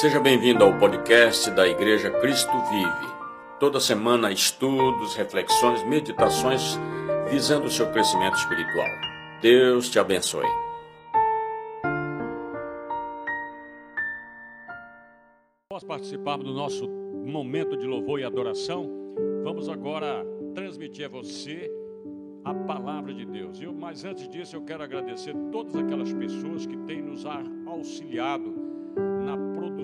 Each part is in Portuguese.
Seja bem-vindo ao podcast da Igreja Cristo Vive. Toda semana, estudos, reflexões, meditações visando o seu crescimento espiritual. Deus te abençoe. Após participarmos do nosso momento de louvor e adoração, vamos agora transmitir a você a palavra de Deus. Eu, mas antes disso, eu quero agradecer todas aquelas pessoas que têm nos auxiliado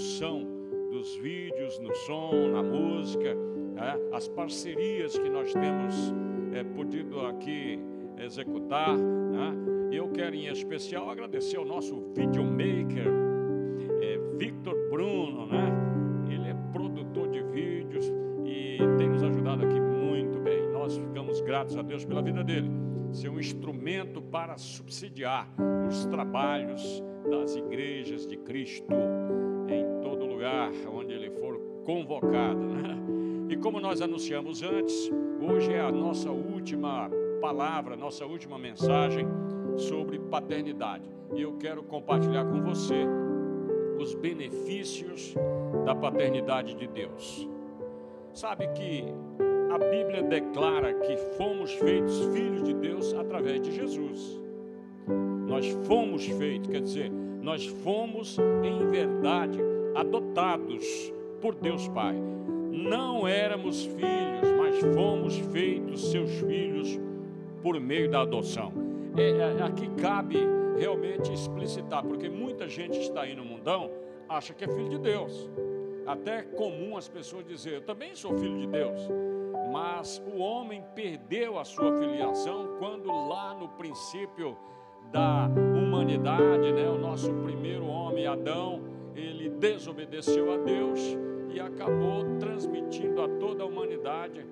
produção dos vídeos, no som, na música, é, as parcerias que nós temos é, podido aqui executar. Né? Eu quero em especial agradecer ao nosso videomaker, é, Victor Bruno, né? Ele é produtor de vídeos e tem nos ajudado aqui muito bem. Nós ficamos gratos a Deus pela vida dele. Ser um instrumento para subsidiar os trabalhos das igrejas de Cristo lugar onde ele for convocado. Né? E como nós anunciamos antes, hoje é a nossa última palavra, nossa última mensagem sobre paternidade. E eu quero compartilhar com você os benefícios da paternidade de Deus. Sabe que a Bíblia declara que fomos feitos filhos de Deus através de Jesus. Nós fomos feitos, quer dizer, nós fomos em verdade adotados por Deus Pai. Não éramos filhos, mas fomos feitos seus filhos por meio da adoção. É, é, aqui cabe realmente explicitar, porque muita gente está aí no mundão, acha que é filho de Deus. Até é comum as pessoas dizer, eu também sou filho de Deus. Mas o homem perdeu a sua filiação quando lá no princípio da humanidade, né, o nosso primeiro homem, Adão, ele desobedeceu a Deus e acabou transmitindo a toda a humanidade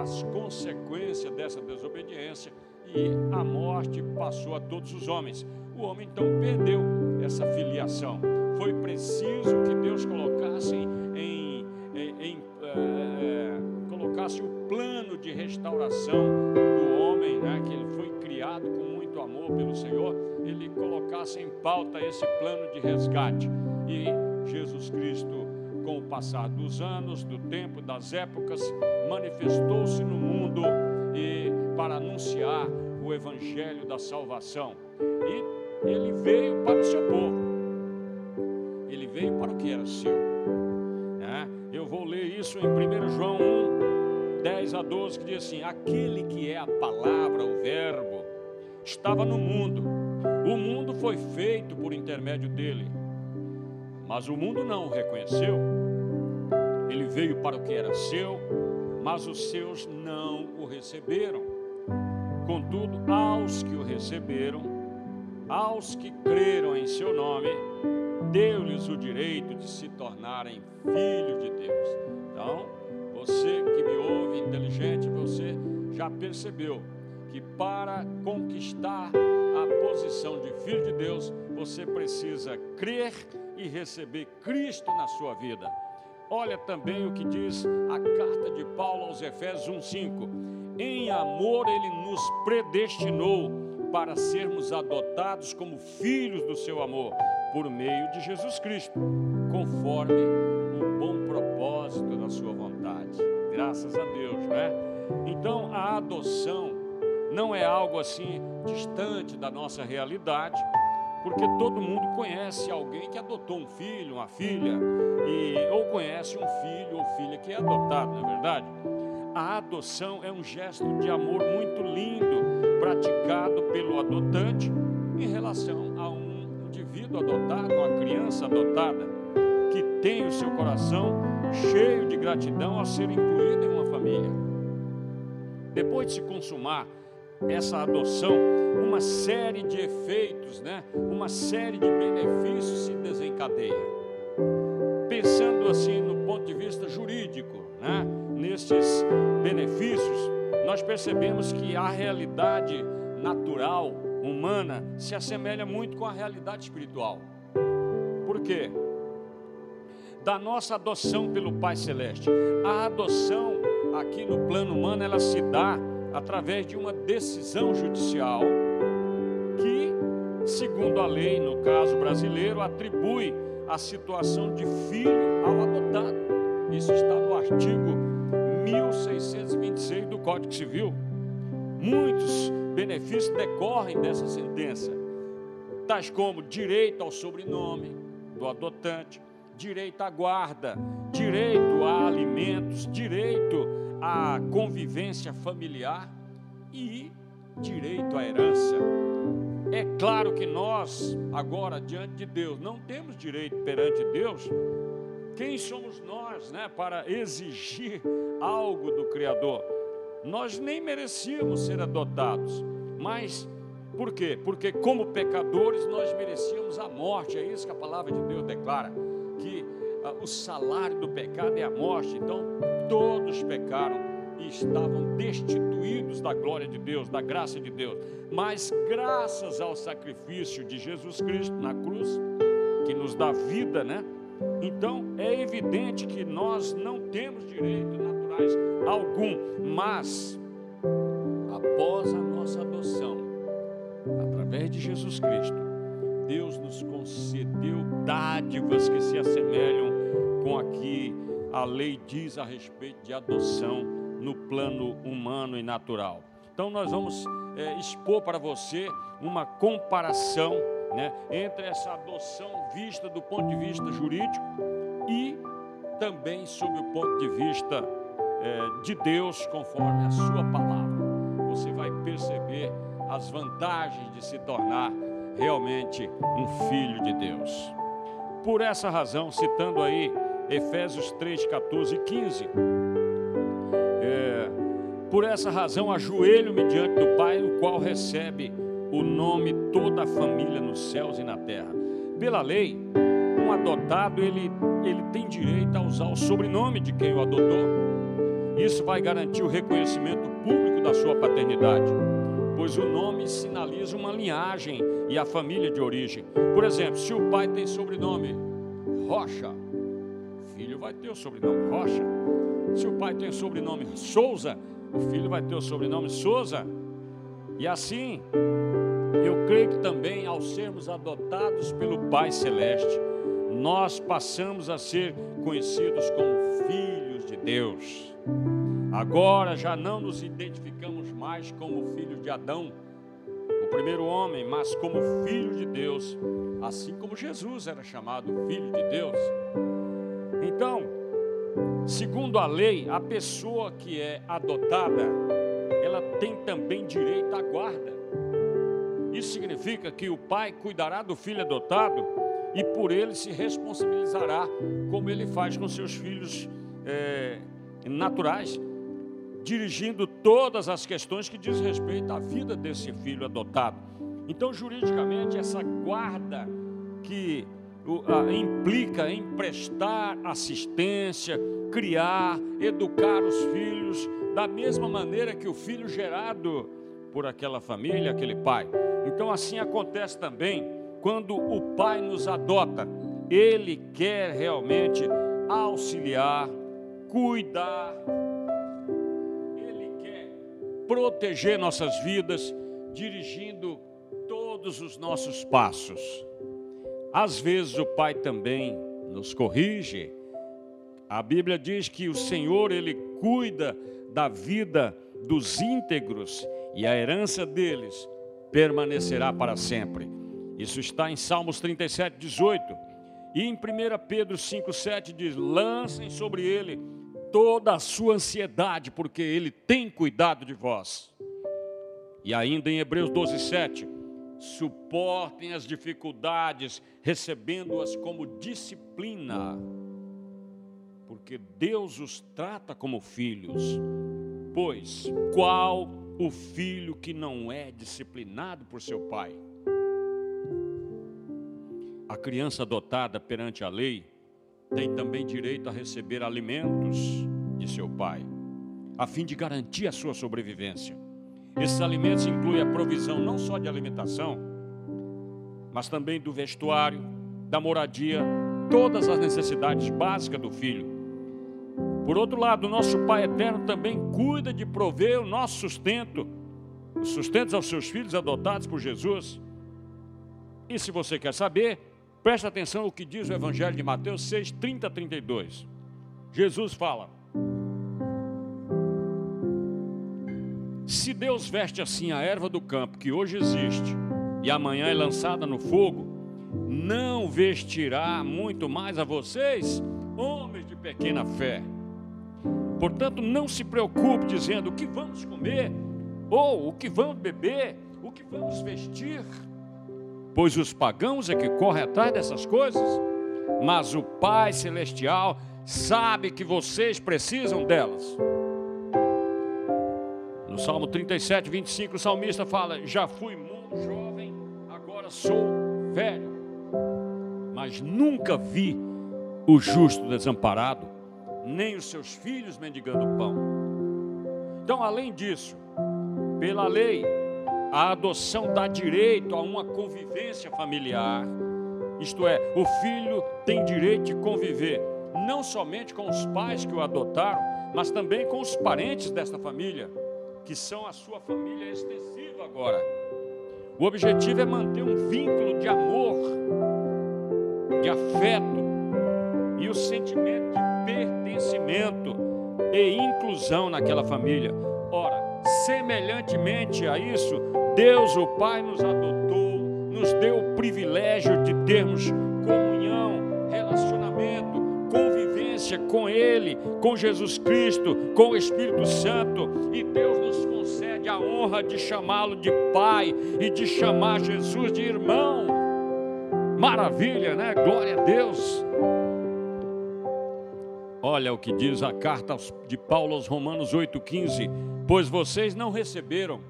as consequências dessa desobediência e a morte passou a todos os homens. O homem então perdeu essa filiação. Foi preciso que Deus colocasse em, em, em é, colocasse o plano de restauração do homem, né, que ele foi criado com muito amor pelo Senhor, ele colocasse em pauta esse plano de resgate. E Jesus Cristo com o passar dos anos, do tempo, das épocas, manifestou-se no mundo e para anunciar o evangelho da salvação. E ele veio para o seu povo. Ele veio para o que era seu. É, eu vou ler isso em 1 João 1, 10 a 12, que diz assim: Aquele que é a palavra, o Verbo, estava no mundo. O mundo foi feito por intermédio dele mas o mundo não o reconheceu. Ele veio para o que era seu, mas os seus não o receberam. Contudo, aos que o receberam, aos que creram em seu nome, deu-lhes o direito de se tornarem filhos de Deus. Então, você que me ouve, inteligente, você já percebeu que para conquistar a posição de filho de Deus, você precisa crer e receber Cristo na sua vida. Olha também o que diz a carta de Paulo aos Efésios 1:5. Em amor ele nos predestinou para sermos adotados como filhos do seu amor, por meio de Jesus Cristo, conforme o bom propósito da sua vontade. Graças a Deus, né? Então, a adoção não é algo assim distante da nossa realidade porque todo mundo conhece alguém que adotou um filho, uma filha, e, ou conhece um filho ou filha que é adotado, não é verdade? A adoção é um gesto de amor muito lindo, praticado pelo adotante em relação a um indivíduo adotado, uma criança adotada, que tem o seu coração cheio de gratidão a ser incluído em uma família. Depois de se consumar essa adoção, uma série de efeitos, né? uma série de benefícios se desencadeia. Pensando assim no ponto de vista jurídico, né? nesses benefícios, nós percebemos que a realidade natural, humana, se assemelha muito com a realidade espiritual. Por quê? Da nossa adoção pelo Pai Celeste. A adoção aqui no plano humano, ela se dá através de uma decisão judicial que, segundo a lei, no caso brasileiro, atribui a situação de filho ao adotado. Isso está no artigo 1626 do Código Civil. Muitos benefícios decorrem dessa sentença, tais como direito ao sobrenome do adotante, direito à guarda, direito a alimentos, direito à convivência familiar e direito à herança. É claro que nós, agora, diante de Deus, não temos direito perante Deus. Quem somos nós, né, para exigir algo do Criador? Nós nem merecíamos ser adotados, mas por quê? Porque como pecadores nós merecíamos a morte, é isso que a palavra de Deus declara, o salário do pecado é a morte. Então, todos pecaram e estavam destituídos da glória de Deus, da graça de Deus. Mas graças ao sacrifício de Jesus Cristo na cruz, que nos dá vida, né? Então é evidente que nós não temos direitos naturais algum, mas após a nossa adoção, através de Jesus Cristo, Deus nos concedeu dádivas que se assemelham com aqui a lei diz a respeito de adoção no plano humano e natural. Então nós vamos é, expor para você uma comparação né, entre essa adoção vista do ponto de vista jurídico e também sob o ponto de vista é, de Deus, conforme a sua palavra. Você vai perceber as vantagens de se tornar realmente um filho de Deus. Por essa razão, citando aí Efésios 3, 14 e 15. É, por essa razão, ajoelho-me diante do Pai, o qual recebe o nome toda a família nos céus e na terra. Pela lei, um adotado ele, ele tem direito a usar o sobrenome de quem o adotou. Isso vai garantir o reconhecimento público da sua paternidade pois o nome sinaliza uma linhagem e a família de origem. Por exemplo, se o pai tem sobrenome Rocha, vai ter o sobrenome Rocha. Se o pai tem o sobrenome Souza, o filho vai ter o sobrenome Souza. E assim, eu creio que também ao sermos adotados pelo Pai Celeste, nós passamos a ser conhecidos como filhos de Deus. Agora já não nos identificamos mais como filhos de Adão, o primeiro homem, mas como filho de Deus, assim como Jesus era chamado filho de Deus. Então, segundo a lei, a pessoa que é adotada, ela tem também direito à guarda. Isso significa que o pai cuidará do filho adotado e por ele se responsabilizará, como ele faz com seus filhos é, naturais dirigindo todas as questões que diz respeito à vida desse filho adotado. Então, juridicamente, essa guarda que implica em prestar assistência, criar, educar os filhos da mesma maneira que o filho gerado por aquela família, aquele pai. Então, assim acontece também quando o pai nos adota. Ele quer realmente auxiliar, cuidar, proteger nossas vidas, dirigindo todos os nossos passos. Às vezes o Pai também nos corrige. A Bíblia diz que o Senhor ele cuida da vida dos íntegros e a herança deles permanecerá para sempre. Isso está em Salmos 37, 18. E em 1 Pedro 5, 7 diz: lancem sobre ele toda a sua ansiedade, porque Ele tem cuidado de vós. E ainda em Hebreus 12, 7, suportem as dificuldades, recebendo-as como disciplina, porque Deus os trata como filhos. Pois qual o filho que não é disciplinado por seu pai? A criança adotada perante a lei tem também direito a receber alimentos de seu pai, a fim de garantir a sua sobrevivência. Esses alimentos incluem a provisão não só de alimentação, mas também do vestuário, da moradia, todas as necessidades básicas do filho. Por outro lado, nosso Pai eterno também cuida de prover o nosso sustento, os sustentos aos seus filhos adotados por Jesus. E se você quer saber, Presta atenção no que diz o Evangelho de Mateus 6, 30 a 32. Jesus fala: Se Deus veste assim a erva do campo que hoje existe e amanhã é lançada no fogo, não vestirá muito mais a vocês, homens de pequena fé. Portanto, não se preocupe dizendo o que vamos comer, ou o que vamos beber, o que vamos vestir, pois os pagãos é que correm atrás dessas coisas, mas o Pai Celestial sabe que vocês precisam delas. No Salmo 37, 25, o salmista fala: Já fui muito jovem, agora sou velho, mas nunca vi o justo desamparado nem os seus filhos mendigando pão. Então, além disso, pela lei, a adoção dá direito a uma convivência familiar, isto é, o filho tem direito de conviver não somente com os pais que o adotaram, mas também com os parentes desta família, que são a sua família extensiva agora. O objetivo é manter um vínculo de amor, de afeto e o sentimento de pertencimento e inclusão naquela família. Ora, semelhantemente a isso, Deus, o Pai, nos adotou, nos deu o privilégio de termos comunhão, relacionamento, convivência com Ele, com Jesus Cristo, com o Espírito Santo, e Deus honra de chamá-lo de Pai e de chamar Jesus de irmão. Maravilha, né? Glória a Deus. Olha o que diz a carta de Paulo aos Romanos 8,15: Pois vocês não receberam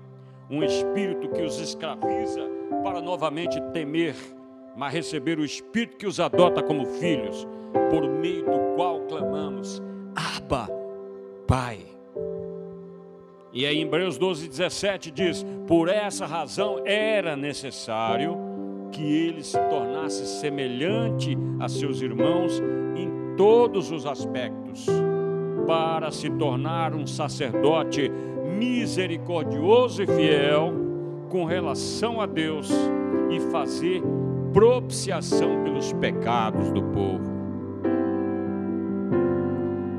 um espírito que os escraviza para novamente temer, mas receberam o espírito que os adota como filhos, por meio do qual clamamos: Abba, Pai. E aí em Hebreus 12, 17 diz: Por essa razão era necessário que ele se tornasse semelhante a seus irmãos em todos os aspectos, para se tornar um sacerdote misericordioso e fiel com relação a Deus e fazer propiciação pelos pecados do povo.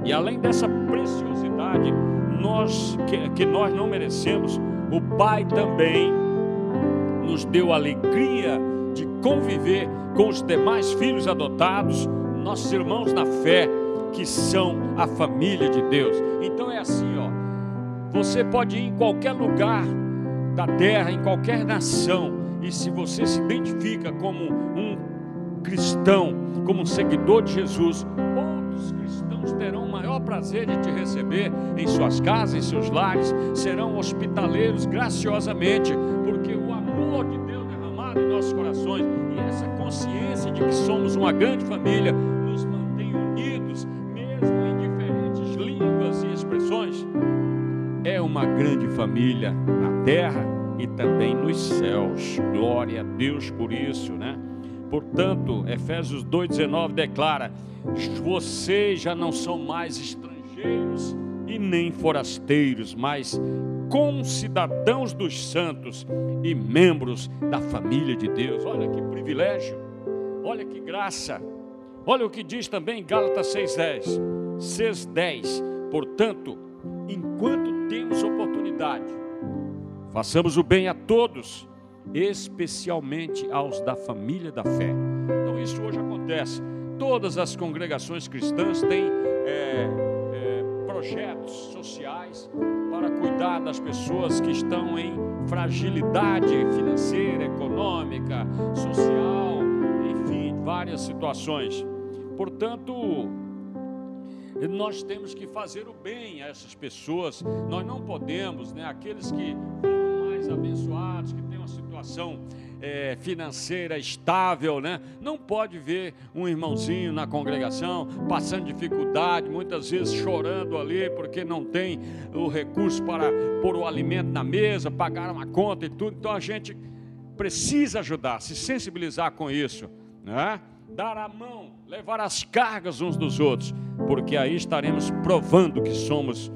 E além dessa preciosidade, nós que, que nós não merecemos, o Pai também nos deu alegria de conviver com os demais filhos adotados nossos irmãos na fé, que são a família de Deus. Então é assim, ó. Você pode ir em qualquer lugar da terra, em qualquer nação, e se você se identifica como um cristão, como um seguidor de Jesus, outros cristãos terão o maior prazer de te receber em suas casas, em seus lares, serão hospitaleiros graciosamente, porque o amor de Deus derramado em nossos corações e essa consciência de que somos uma grande família é uma grande família na terra e também nos céus. Glória a Deus por isso, né? Portanto, Efésios 2,19 declara: vocês já não são mais estrangeiros e nem forasteiros, mas concidadãos dos santos e membros da família de Deus. Olha que privilégio, olha que graça. Olha o que diz também Gálatas 6,10. 6,10. Portanto, enquanto temos oportunidade, façamos o bem a todos, especialmente aos da família da fé. Então, isso hoje acontece. Todas as congregações cristãs têm é, é, projetos sociais para cuidar das pessoas que estão em fragilidade financeira, econômica, social, enfim, várias situações. Portanto, nós temos que fazer o bem a essas pessoas. Nós não podemos, né, aqueles que foram mais abençoados, que situação é, financeira estável, né? Não pode ver um irmãozinho na congregação passando dificuldade, muitas vezes chorando ali porque não tem o recurso para pôr o alimento na mesa, pagar uma conta e tudo. Então a gente precisa ajudar, se sensibilizar com isso, né? Dar a mão, levar as cargas uns dos outros porque aí estaremos provando que somos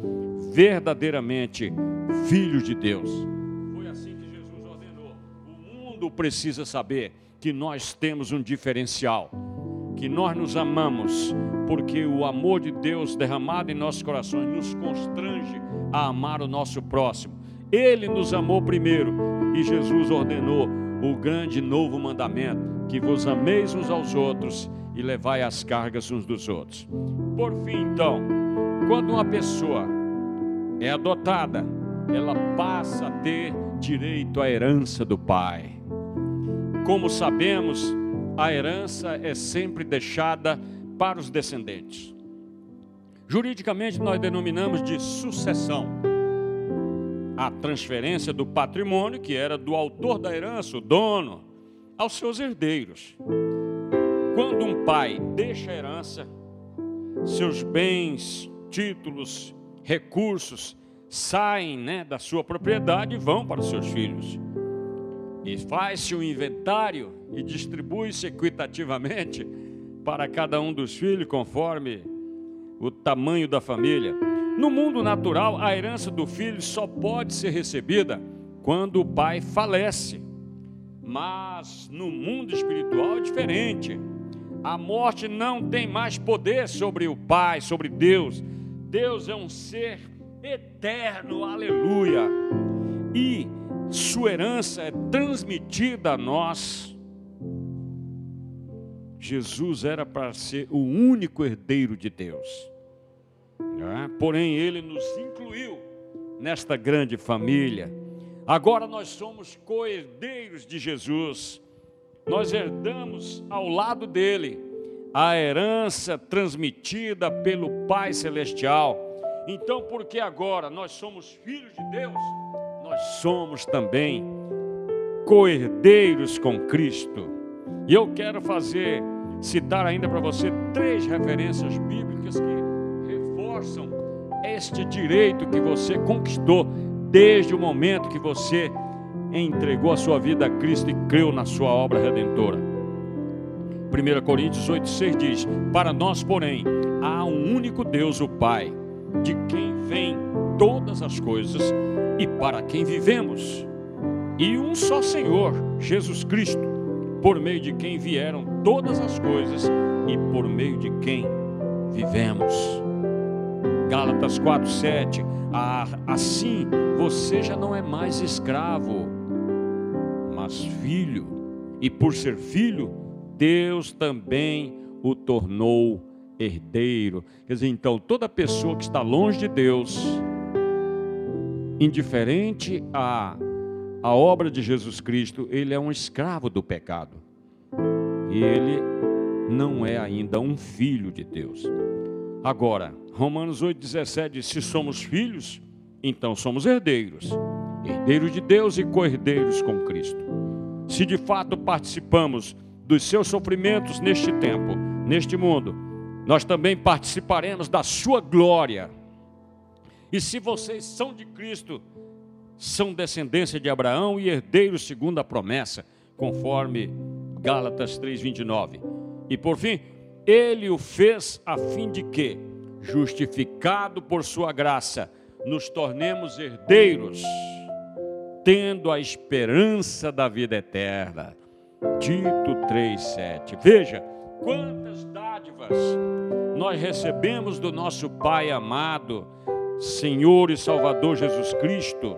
verdadeiramente filhos de Deus. Precisa saber que nós temos um diferencial, que nós nos amamos, porque o amor de Deus derramado em nossos corações nos constrange a amar o nosso próximo. Ele nos amou primeiro e Jesus ordenou o grande novo mandamento: que vos ameis uns aos outros e levai as cargas uns dos outros. Por fim, então, quando uma pessoa é adotada, ela passa a ter direito à herança do pai. Como sabemos, a herança é sempre deixada para os descendentes. Juridicamente, nós denominamos de sucessão a transferência do patrimônio, que era do autor da herança, o dono, aos seus herdeiros. Quando um pai deixa a herança, seus bens, títulos, recursos saem né, da sua propriedade e vão para os seus filhos. E faz-se um inventário e distribui-se equitativamente para cada um dos filhos, conforme o tamanho da família. No mundo natural, a herança do filho só pode ser recebida quando o pai falece. Mas no mundo espiritual é diferente. A morte não tem mais poder sobre o pai, sobre Deus. Deus é um ser eterno, aleluia. E sua herança é transmitida a nós. Jesus era para ser o único herdeiro de Deus. Né? Porém, ele nos incluiu nesta grande família. Agora nós somos co-herdeiros de Jesus. Nós herdamos ao lado dele a herança transmitida pelo Pai Celestial então, porque agora nós somos filhos de Deus, nós somos também co-herdeiros com Cristo. E eu quero fazer, citar ainda para você três referências bíblicas que reforçam este direito que você conquistou desde o momento que você entregou a sua vida a Cristo e creu na sua obra redentora. 1 Coríntios 8,6 diz: Para nós, porém, há um único Deus, o Pai de quem vêm todas as coisas e para quem vivemos, e um só Senhor, Jesus Cristo, por meio de quem vieram todas as coisas e por meio de quem vivemos. Gálatas 4:7 ah, Assim você já não é mais escravo, mas filho, e por ser filho, Deus também o tornou herdeiro. Quer dizer, então, toda pessoa que está longe de Deus, indiferente à, à obra de Jesus Cristo, ele é um escravo do pecado. E ele não é ainda um filho de Deus. Agora, Romanos 8,17 diz: se somos filhos, então somos herdeiros, herdeiros de Deus e co-herdeiros com Cristo. Se de fato participamos dos seus sofrimentos neste tempo, neste mundo, nós também participaremos da sua glória. E se vocês são de Cristo, são descendência de Abraão e herdeiros segundo a promessa, conforme Gálatas 3:29. E por fim, ele o fez a fim de que, justificado por sua graça, nos tornemos herdeiros, tendo a esperança da vida eterna. Tito 3:7. Veja, quantas dádivas nós recebemos do nosso Pai amado, Senhor e Salvador Jesus Cristo.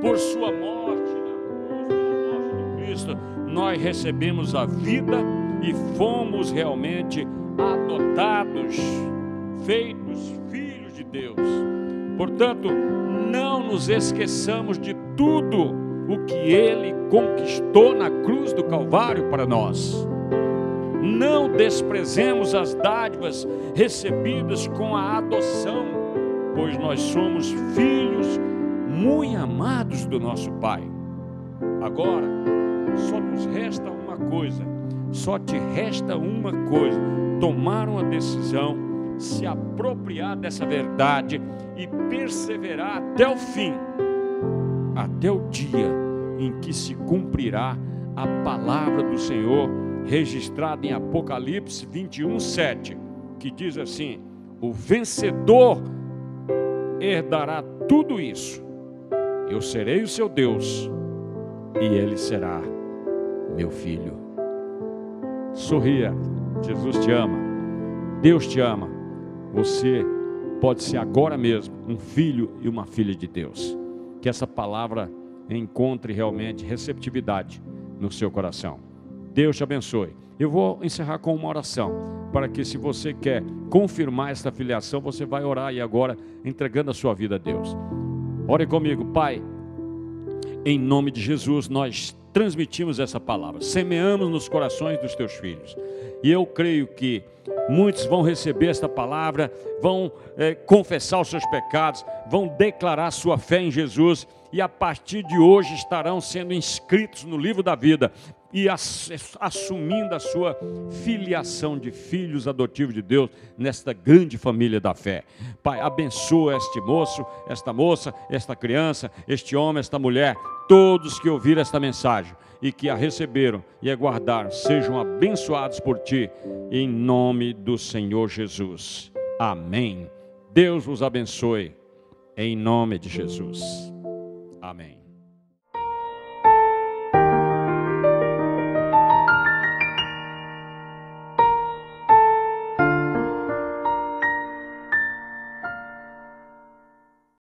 Por Sua morte na cruz, pela morte de Cristo, nós recebemos a vida e fomos realmente adotados, feitos filhos de Deus. Portanto, não nos esqueçamos de tudo o que Ele conquistou na cruz do Calvário para nós. Não desprezemos as dádivas recebidas com a adoção, pois nós somos filhos muito amados do nosso Pai. Agora, só nos resta uma coisa, só te resta uma coisa: tomar uma decisão, se apropriar dessa verdade e perseverar até o fim, até o dia em que se cumprirá a palavra do Senhor registrada em Apocalipse 21, 7, que diz assim: O vencedor herdará tudo isso. Eu serei o seu Deus, e ele será meu filho. Sorria, Jesus te ama, Deus te ama. Você pode ser agora mesmo um filho e uma filha de Deus. Que essa palavra encontre realmente receptividade no seu coração. Deus te abençoe. Eu vou encerrar com uma oração, para que se você quer confirmar esta filiação, você vai orar e agora entregando a sua vida a Deus. Ore comigo, Pai. Em nome de Jesus, nós transmitimos essa palavra, semeamos nos corações dos teus filhos. E eu creio que muitos vão receber esta palavra, vão é, confessar os seus pecados, vão declarar sua fé em Jesus e a partir de hoje estarão sendo inscritos no livro da vida e assumindo a sua filiação de filhos adotivos de Deus nesta grande família da fé. Pai, abençoa este moço, esta moça, esta criança, este homem, esta mulher, todos que ouviram esta mensagem e que a receberam e aguardaram, sejam abençoados por ti, em nome do Senhor Jesus. Amém. Deus os abençoe, em nome de Jesus. Amém.